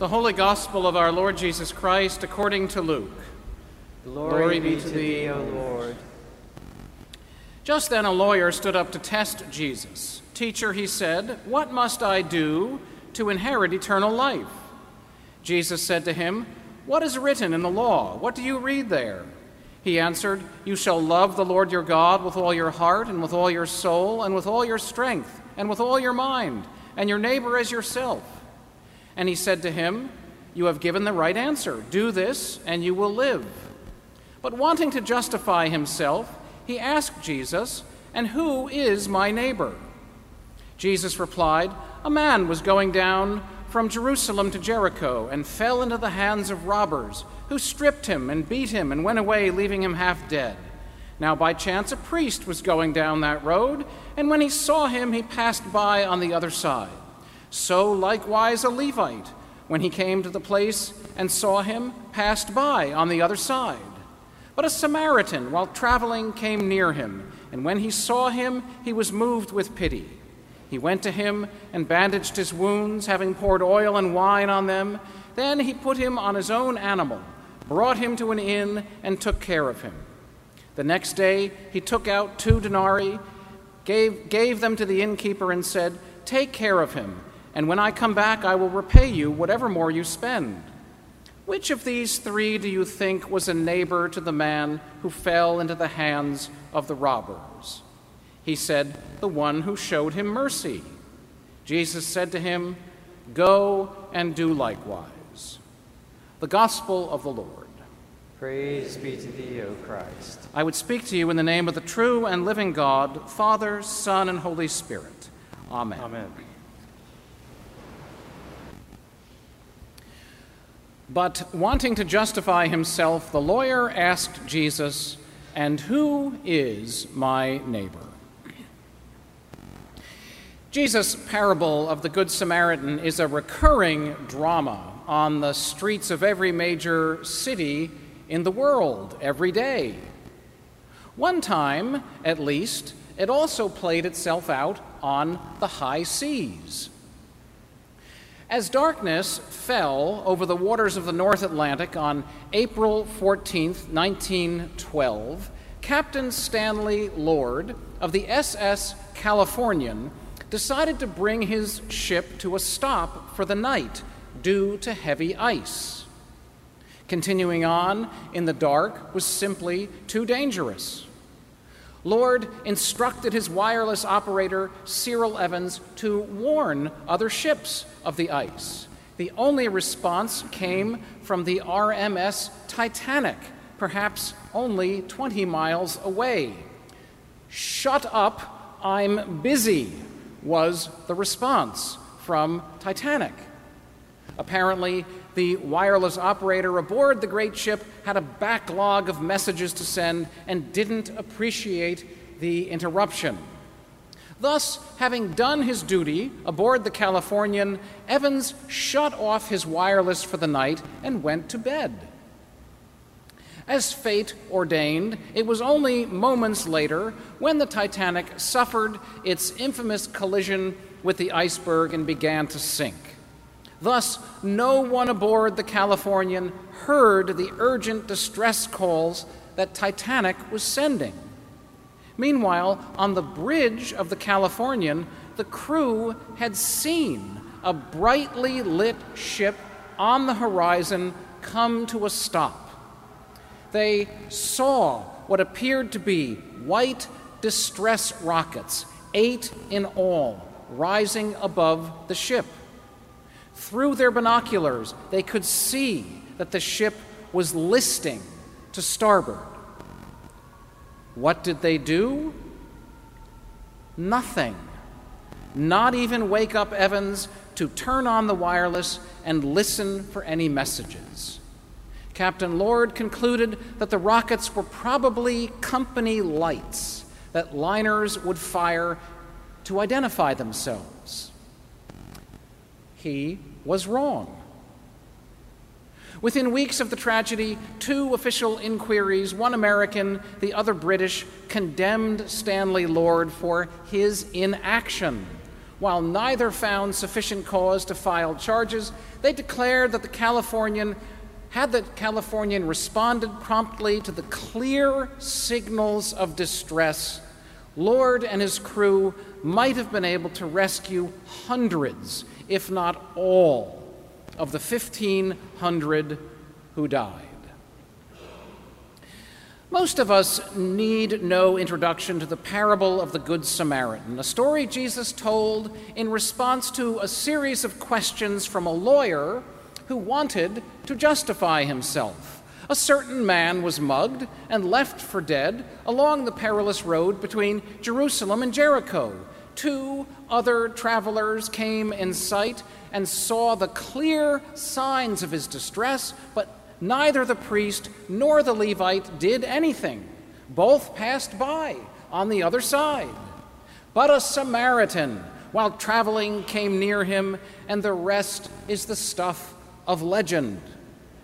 The Holy Gospel of our Lord Jesus Christ according to Luke. Glory, Glory be to thee, O Lord. Just then a lawyer stood up to test Jesus. Teacher, he said, what must I do to inherit eternal life? Jesus said to him, What is written in the law? What do you read there? He answered, You shall love the Lord your God with all your heart, and with all your soul, and with all your strength, and with all your mind, and your neighbor as yourself. And he said to him, You have given the right answer. Do this, and you will live. But wanting to justify himself, he asked Jesus, And who is my neighbor? Jesus replied, A man was going down from Jerusalem to Jericho and fell into the hands of robbers, who stripped him and beat him and went away, leaving him half dead. Now, by chance, a priest was going down that road, and when he saw him, he passed by on the other side. So, likewise, a Levite, when he came to the place and saw him, passed by on the other side. But a Samaritan, while traveling, came near him, and when he saw him, he was moved with pity. He went to him and bandaged his wounds, having poured oil and wine on them. Then he put him on his own animal, brought him to an inn, and took care of him. The next day he took out two denarii, gave, gave them to the innkeeper, and said, Take care of him, and when I come back, I will repay you whatever more you spend. Which of these three do you think was a neighbor to the man who fell into the hands of the robbers? He said, The one who showed him mercy. Jesus said to him, Go and do likewise. The Gospel of the Lord. Praise be to thee, O Christ. I would speak to you in the name of the true and living God, Father, Son, and Holy Spirit. Amen. Amen. But wanting to justify himself, the lawyer asked Jesus, And who is my neighbor? Jesus' parable of the Good Samaritan is a recurring drama on the streets of every major city in the world every day. One time, at least, it also played itself out on the high seas. As darkness fell over the waters of the North Atlantic on April 14, 1912, Captain Stanley Lord of the SS Californian decided to bring his ship to a stop for the night due to heavy ice. Continuing on in the dark was simply too dangerous. Lord instructed his wireless operator, Cyril Evans, to warn other ships of the ice. The only response came from the RMS Titanic, perhaps only 20 miles away. Shut up, I'm busy, was the response from Titanic. Apparently, the wireless operator aboard the great ship had a backlog of messages to send and didn't appreciate the interruption. Thus, having done his duty aboard the Californian, Evans shut off his wireless for the night and went to bed. As fate ordained, it was only moments later when the Titanic suffered its infamous collision with the iceberg and began to sink. Thus, no one aboard the Californian heard the urgent distress calls that Titanic was sending. Meanwhile, on the bridge of the Californian, the crew had seen a brightly lit ship on the horizon come to a stop. They saw what appeared to be white distress rockets, eight in all, rising above the ship. Through their binoculars, they could see that the ship was listing to starboard. What did they do? Nothing. Not even wake up Evans to turn on the wireless and listen for any messages. Captain Lord concluded that the rockets were probably company lights that liners would fire to identify themselves. He was wrong. Within weeks of the tragedy, two official inquiries, one American, the other British, condemned Stanley Lord for his inaction. While neither found sufficient cause to file charges, they declared that the Californian had the Californian responded promptly to the clear signals of distress, Lord and his crew might have been able to rescue hundreds, if not all, of the 1,500 who died. Most of us need no introduction to the parable of the Good Samaritan, a story Jesus told in response to a series of questions from a lawyer who wanted to justify himself. A certain man was mugged and left for dead along the perilous road between Jerusalem and Jericho. Two other travelers came in sight and saw the clear signs of his distress, but Neither the priest nor the Levite did anything. Both passed by on the other side. But a Samaritan, while traveling, came near him, and the rest is the stuff of legend.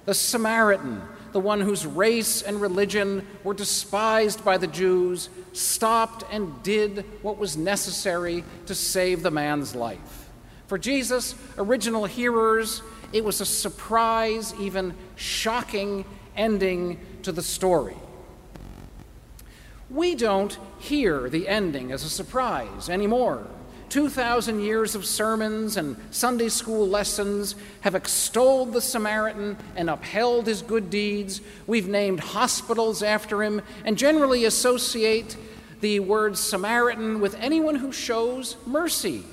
The Samaritan, the one whose race and religion were despised by the Jews, stopped and did what was necessary to save the man's life. For Jesus' original hearers, it was a surprise, even shocking ending to the story. We don't hear the ending as a surprise anymore. 2,000 years of sermons and Sunday school lessons have extolled the Samaritan and upheld his good deeds. We've named hospitals after him and generally associate the word Samaritan with anyone who shows mercy.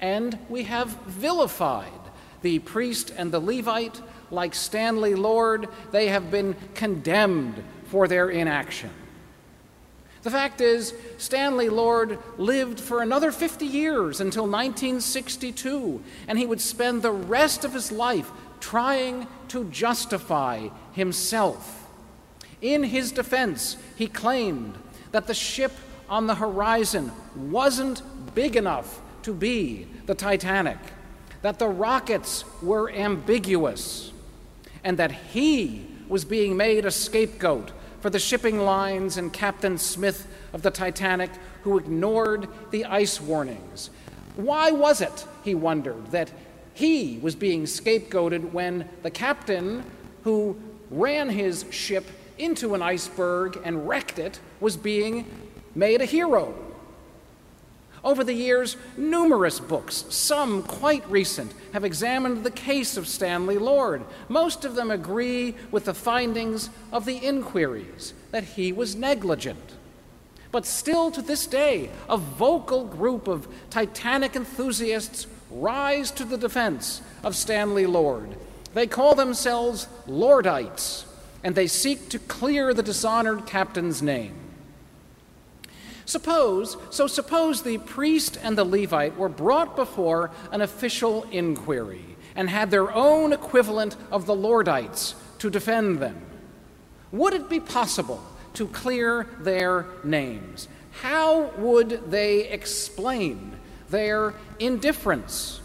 And we have vilified the priest and the Levite, like Stanley Lord, they have been condemned for their inaction. The fact is, Stanley Lord lived for another 50 years until 1962, and he would spend the rest of his life trying to justify himself. In his defense, he claimed that the ship on the horizon wasn't big enough to be the Titanic that the rockets were ambiguous, and that he was being made a scapegoat for the shipping lines and Captain Smith of the Titanic who ignored the ice warnings. Why was it, he wondered, that he was being scapegoated when the captain who ran his ship into an iceberg and wrecked it was being made a hero? Over the years, numerous books, some quite recent, have examined the case of Stanley Lord. Most of them agree with the findings of the inquiries that he was negligent. But still to this day, a vocal group of Titanic enthusiasts rise to the defense of Stanley Lord. They call themselves Lordites, and they seek to clear the dishonored captain's name. Suppose, so suppose the priest and the Levite were brought before an official inquiry and had their own equivalent of the Lordites to defend them. Would it be possible to clear their names? How would they explain their indifference?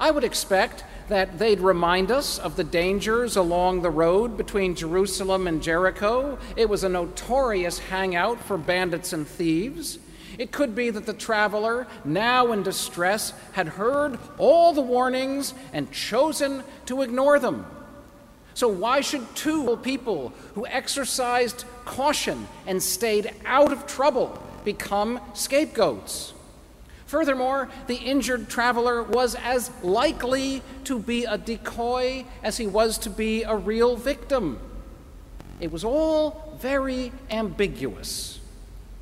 I would expect that they'd remind us of the dangers along the road between Jerusalem and Jericho. It was a notorious hangout for bandits and thieves. It could be that the traveler, now in distress, had heard all the warnings and chosen to ignore them. So, why should two people who exercised caution and stayed out of trouble become scapegoats? Furthermore, the injured traveler was as likely to be a decoy as he was to be a real victim. It was all very ambiguous.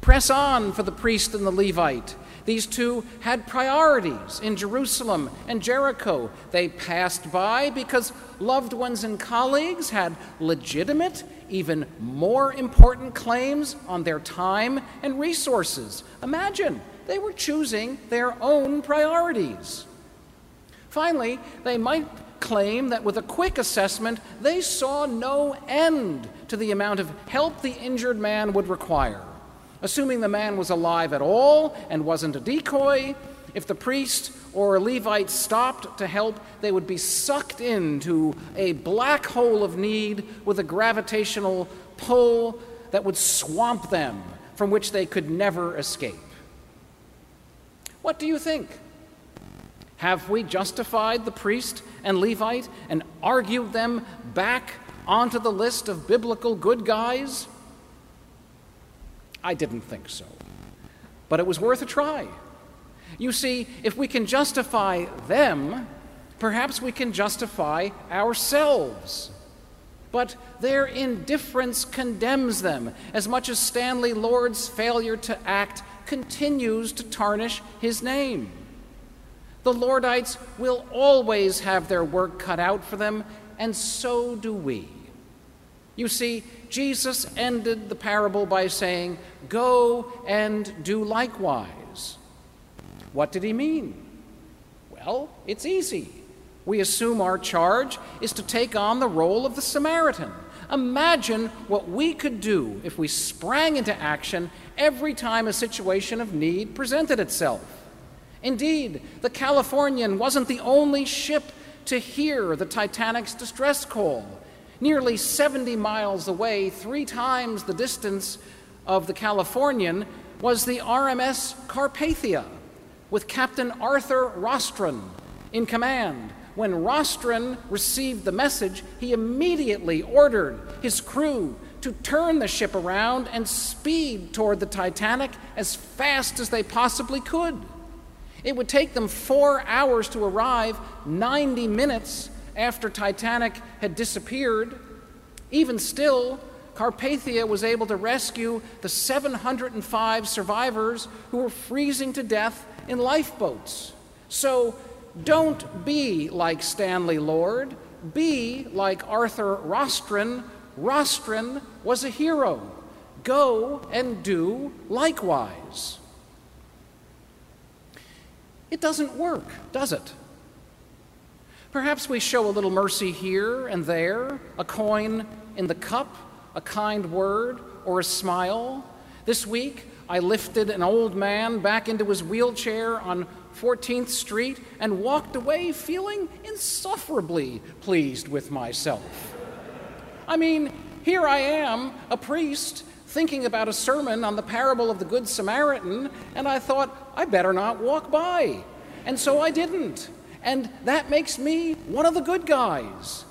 Press on for the priest and the Levite. These two had priorities in Jerusalem and Jericho. They passed by because loved ones and colleagues had legitimate, even more important claims on their time and resources. Imagine they were choosing their own priorities. Finally, they might claim that with a quick assessment, they saw no end to the amount of help the injured man would require. Assuming the man was alive at all and wasn't a decoy, if the priest or a Levite stopped to help, they would be sucked into a black hole of need with a gravitational pull that would swamp them, from which they could never escape. What do you think? Have we justified the priest and Levite and argued them back onto the list of biblical good guys? I didn't think so. But it was worth a try. You see, if we can justify them, perhaps we can justify ourselves. But their indifference condemns them as much as Stanley Lord's failure to act continues to tarnish his name. The Lordites will always have their work cut out for them, and so do we. You see, Jesus ended the parable by saying, Go and do likewise. What did he mean? Well, it's easy. We assume our charge is to take on the role of the Samaritan. Imagine what we could do if we sprang into action every time a situation of need presented itself. Indeed, the Californian wasn't the only ship to hear the Titanic's distress call. Nearly 70 miles away, three times the distance of the Californian, was the RMS Carpathia, with Captain Arthur Rostron in command. When Rostron received the message, he immediately ordered his crew to turn the ship around and speed toward the Titanic as fast as they possibly could. It would take them four hours to arrive, 90 minutes after Titanic had disappeared. Even still, Carpathia was able to rescue the 705 survivors who were freezing to death in lifeboats. So don't be like Stanley Lord, be like Arthur Rostron. Rostron was a hero. Go and do likewise. It doesn't work, does it? Perhaps we show a little mercy here and there, a coin in the cup, a kind word, or a smile. This week, I lifted an old man back into his wheelchair on 14th Street and walked away feeling insufferably pleased with myself. I mean, here I am, a priest, thinking about a sermon on the parable of the Good Samaritan, and I thought, I better not walk by. And so I didn't. And that makes me one of the good guys.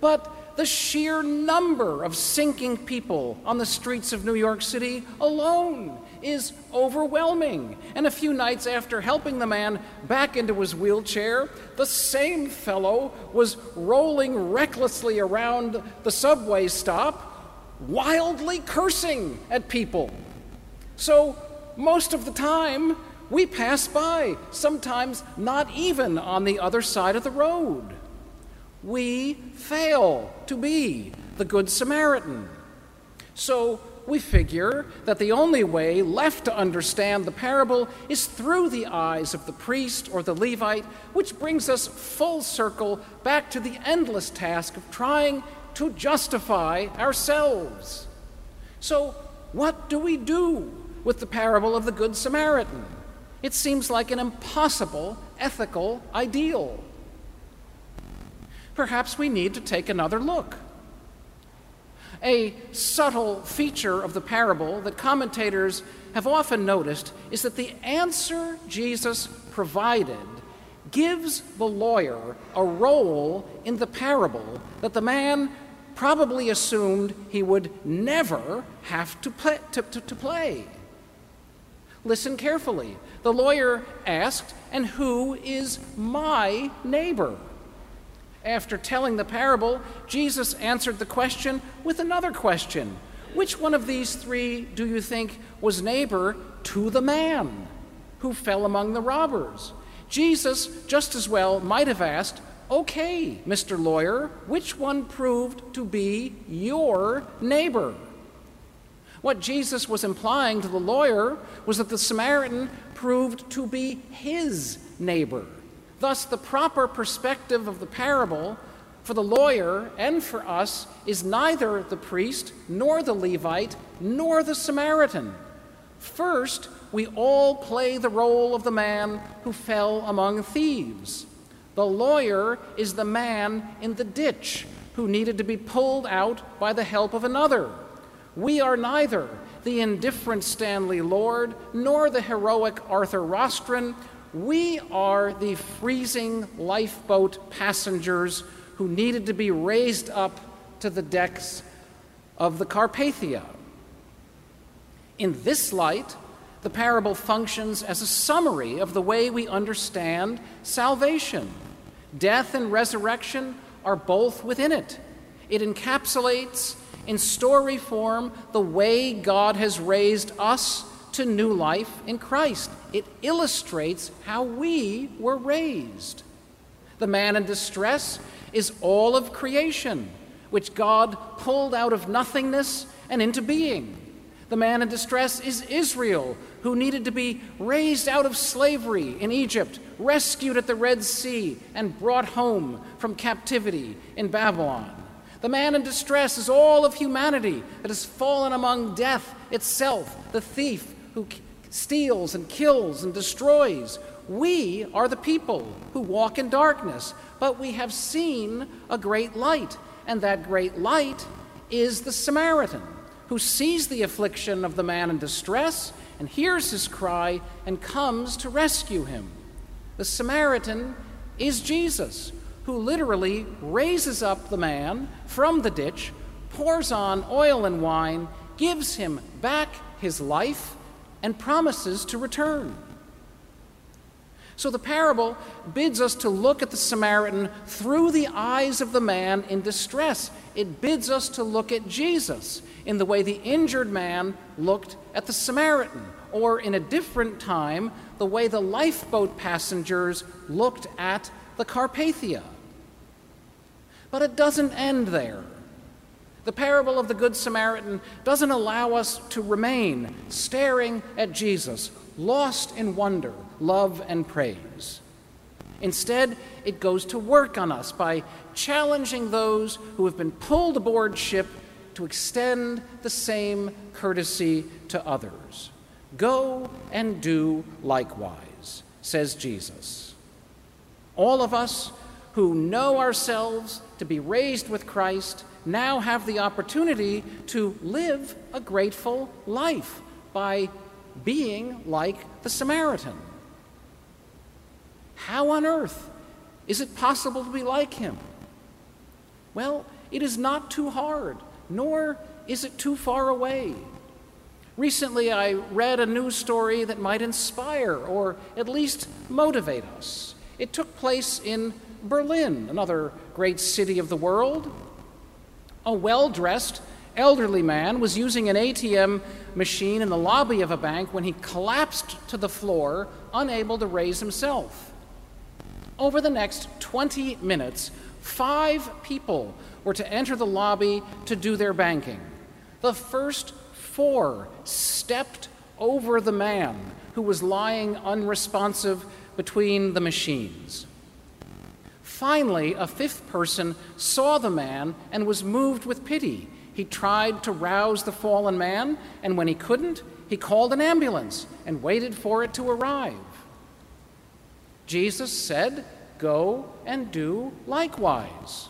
But the sheer number of sinking people on the streets of New York City alone is overwhelming. And a few nights after helping the man back into his wheelchair, the same fellow was rolling recklessly around the subway stop wildly cursing at people. So, most of the time, we pass by, sometimes not even on the other side of the road. We fail to be the Good Samaritan. So, we figure that the only way left to understand the parable is through the eyes of the priest or the Levite, which brings us full circle back to the endless task of trying to justify ourselves. So, what do we do with the parable of the Good Samaritan? It seems like an impossible ethical ideal. Perhaps we need to take another look. A subtle feature of the parable that commentators have often noticed is that the answer Jesus provided gives the lawyer a role in the parable that the man probably assumed he would never have to play. To, to, to play. Listen carefully. The lawyer asked, And who is my neighbor? After telling the parable, Jesus answered the question with another question Which one of these three do you think was neighbor to the man who fell among the robbers? Jesus just as well might have asked, Okay, Mr. Lawyer, which one proved to be your neighbor? What Jesus was implying to the lawyer was that the Samaritan proved to be his neighbor. Thus, the proper perspective of the parable for the lawyer and for us is neither the priest, nor the Levite, nor the Samaritan. First, we all play the role of the man who fell among thieves. The lawyer is the man in the ditch who needed to be pulled out by the help of another. We are neither the indifferent Stanley Lord nor the heroic Arthur Rostron. We are the freezing lifeboat passengers who needed to be raised up to the decks of the Carpathia. In this light, the parable functions as a summary of the way we understand salvation. Death and resurrection are both within it. It encapsulates in story form the way God has raised us to new life in Christ. It illustrates how we were raised. The man in distress is all of creation, which God pulled out of nothingness and into being. The man in distress is Israel, who needed to be raised out of slavery in Egypt, rescued at the Red Sea, and brought home from captivity in Babylon. The man in distress is all of humanity that has fallen among death itself, the thief who steals and kills and destroys. We are the people who walk in darkness, but we have seen a great light, and that great light is the Samaritan who sees the affliction of the man in distress and hears his cry and comes to rescue him. The Samaritan is Jesus, who literally raises up the man from the ditch, pours on oil and wine, gives him back his life, and promises to return. So the parable bids us to look at the Samaritan through the eyes of the man in distress. It bids us to look at Jesus in the way the injured man looked at the Samaritan, or in a different time, the way the lifeboat passengers looked at the Carpathia. But it doesn't end there. The parable of the Good Samaritan doesn't allow us to remain staring at Jesus, lost in wonder, love, and praise. Instead, it goes to work on us by challenging those who have been pulled aboard ship to extend the same courtesy to others. Go and do likewise, says Jesus. All of us who know ourselves to be raised with Christ now have the opportunity to live a grateful life by being like the Samaritan. How on earth is it possible to be like him? Well, it is not too hard, nor is it too far away. Recently, I read a news story that might inspire or at least motivate us. It took place in Berlin, another great city of the world. A well dressed elderly man was using an ATM machine in the lobby of a bank when he collapsed to the floor, unable to raise himself. Over the next 20 minutes, five people were to enter the lobby to do their banking. The first four stepped over the man who was lying unresponsive between the machines. Finally, a fifth person saw the man and was moved with pity. He tried to rouse the fallen man, and when he couldn't, he called an ambulance and waited for it to arrive. Jesus said, Go and do likewise.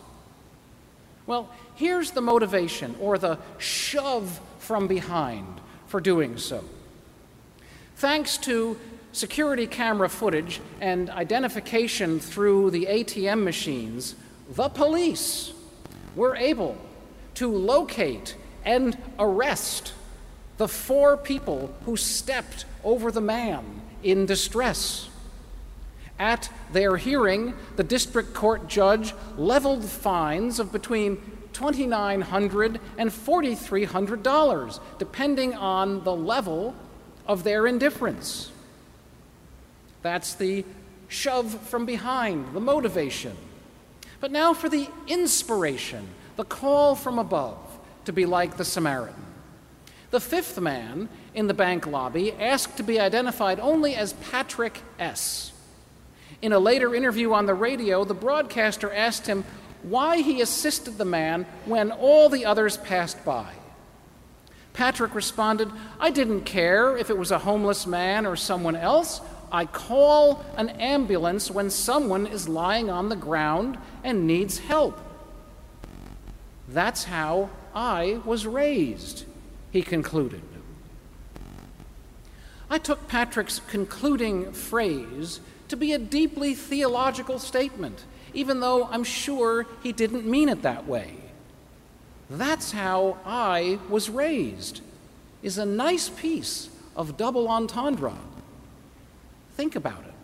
Well, here's the motivation or the shove from behind for doing so. Thanks to security camera footage and identification through the ATM machines, the police were able to locate and arrest the four people who stepped over the man in distress. At their hearing, the district court judge leveled fines of between $2,900 and $4,300, depending on the level of their indifference. That's the shove from behind, the motivation. But now for the inspiration, the call from above to be like the Samaritan. The fifth man in the bank lobby asked to be identified only as Patrick S. In a later interview on the radio, the broadcaster asked him why he assisted the man when all the others passed by. Patrick responded, I didn't care if it was a homeless man or someone else. I call an ambulance when someone is lying on the ground and needs help. That's how I was raised, he concluded. I took Patrick's concluding phrase to be a deeply theological statement, even though I'm sure he didn't mean it that way. That's how I was raised, is a nice piece of double entendre. Think about it.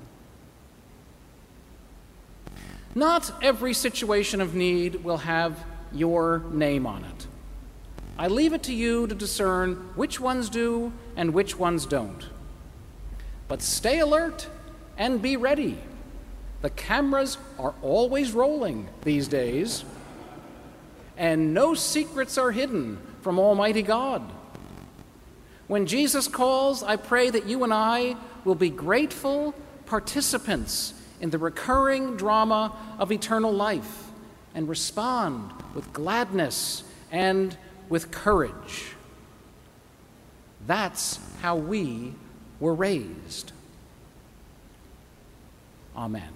Not every situation of need will have your name on it. I leave it to you to discern which ones do and which ones don't. But stay alert and be ready. The cameras are always rolling these days, and no secrets are hidden from Almighty God. When Jesus calls, I pray that you and I will be grateful participants in the recurring drama of eternal life and respond with gladness and with courage. That's how we were raised. Amen.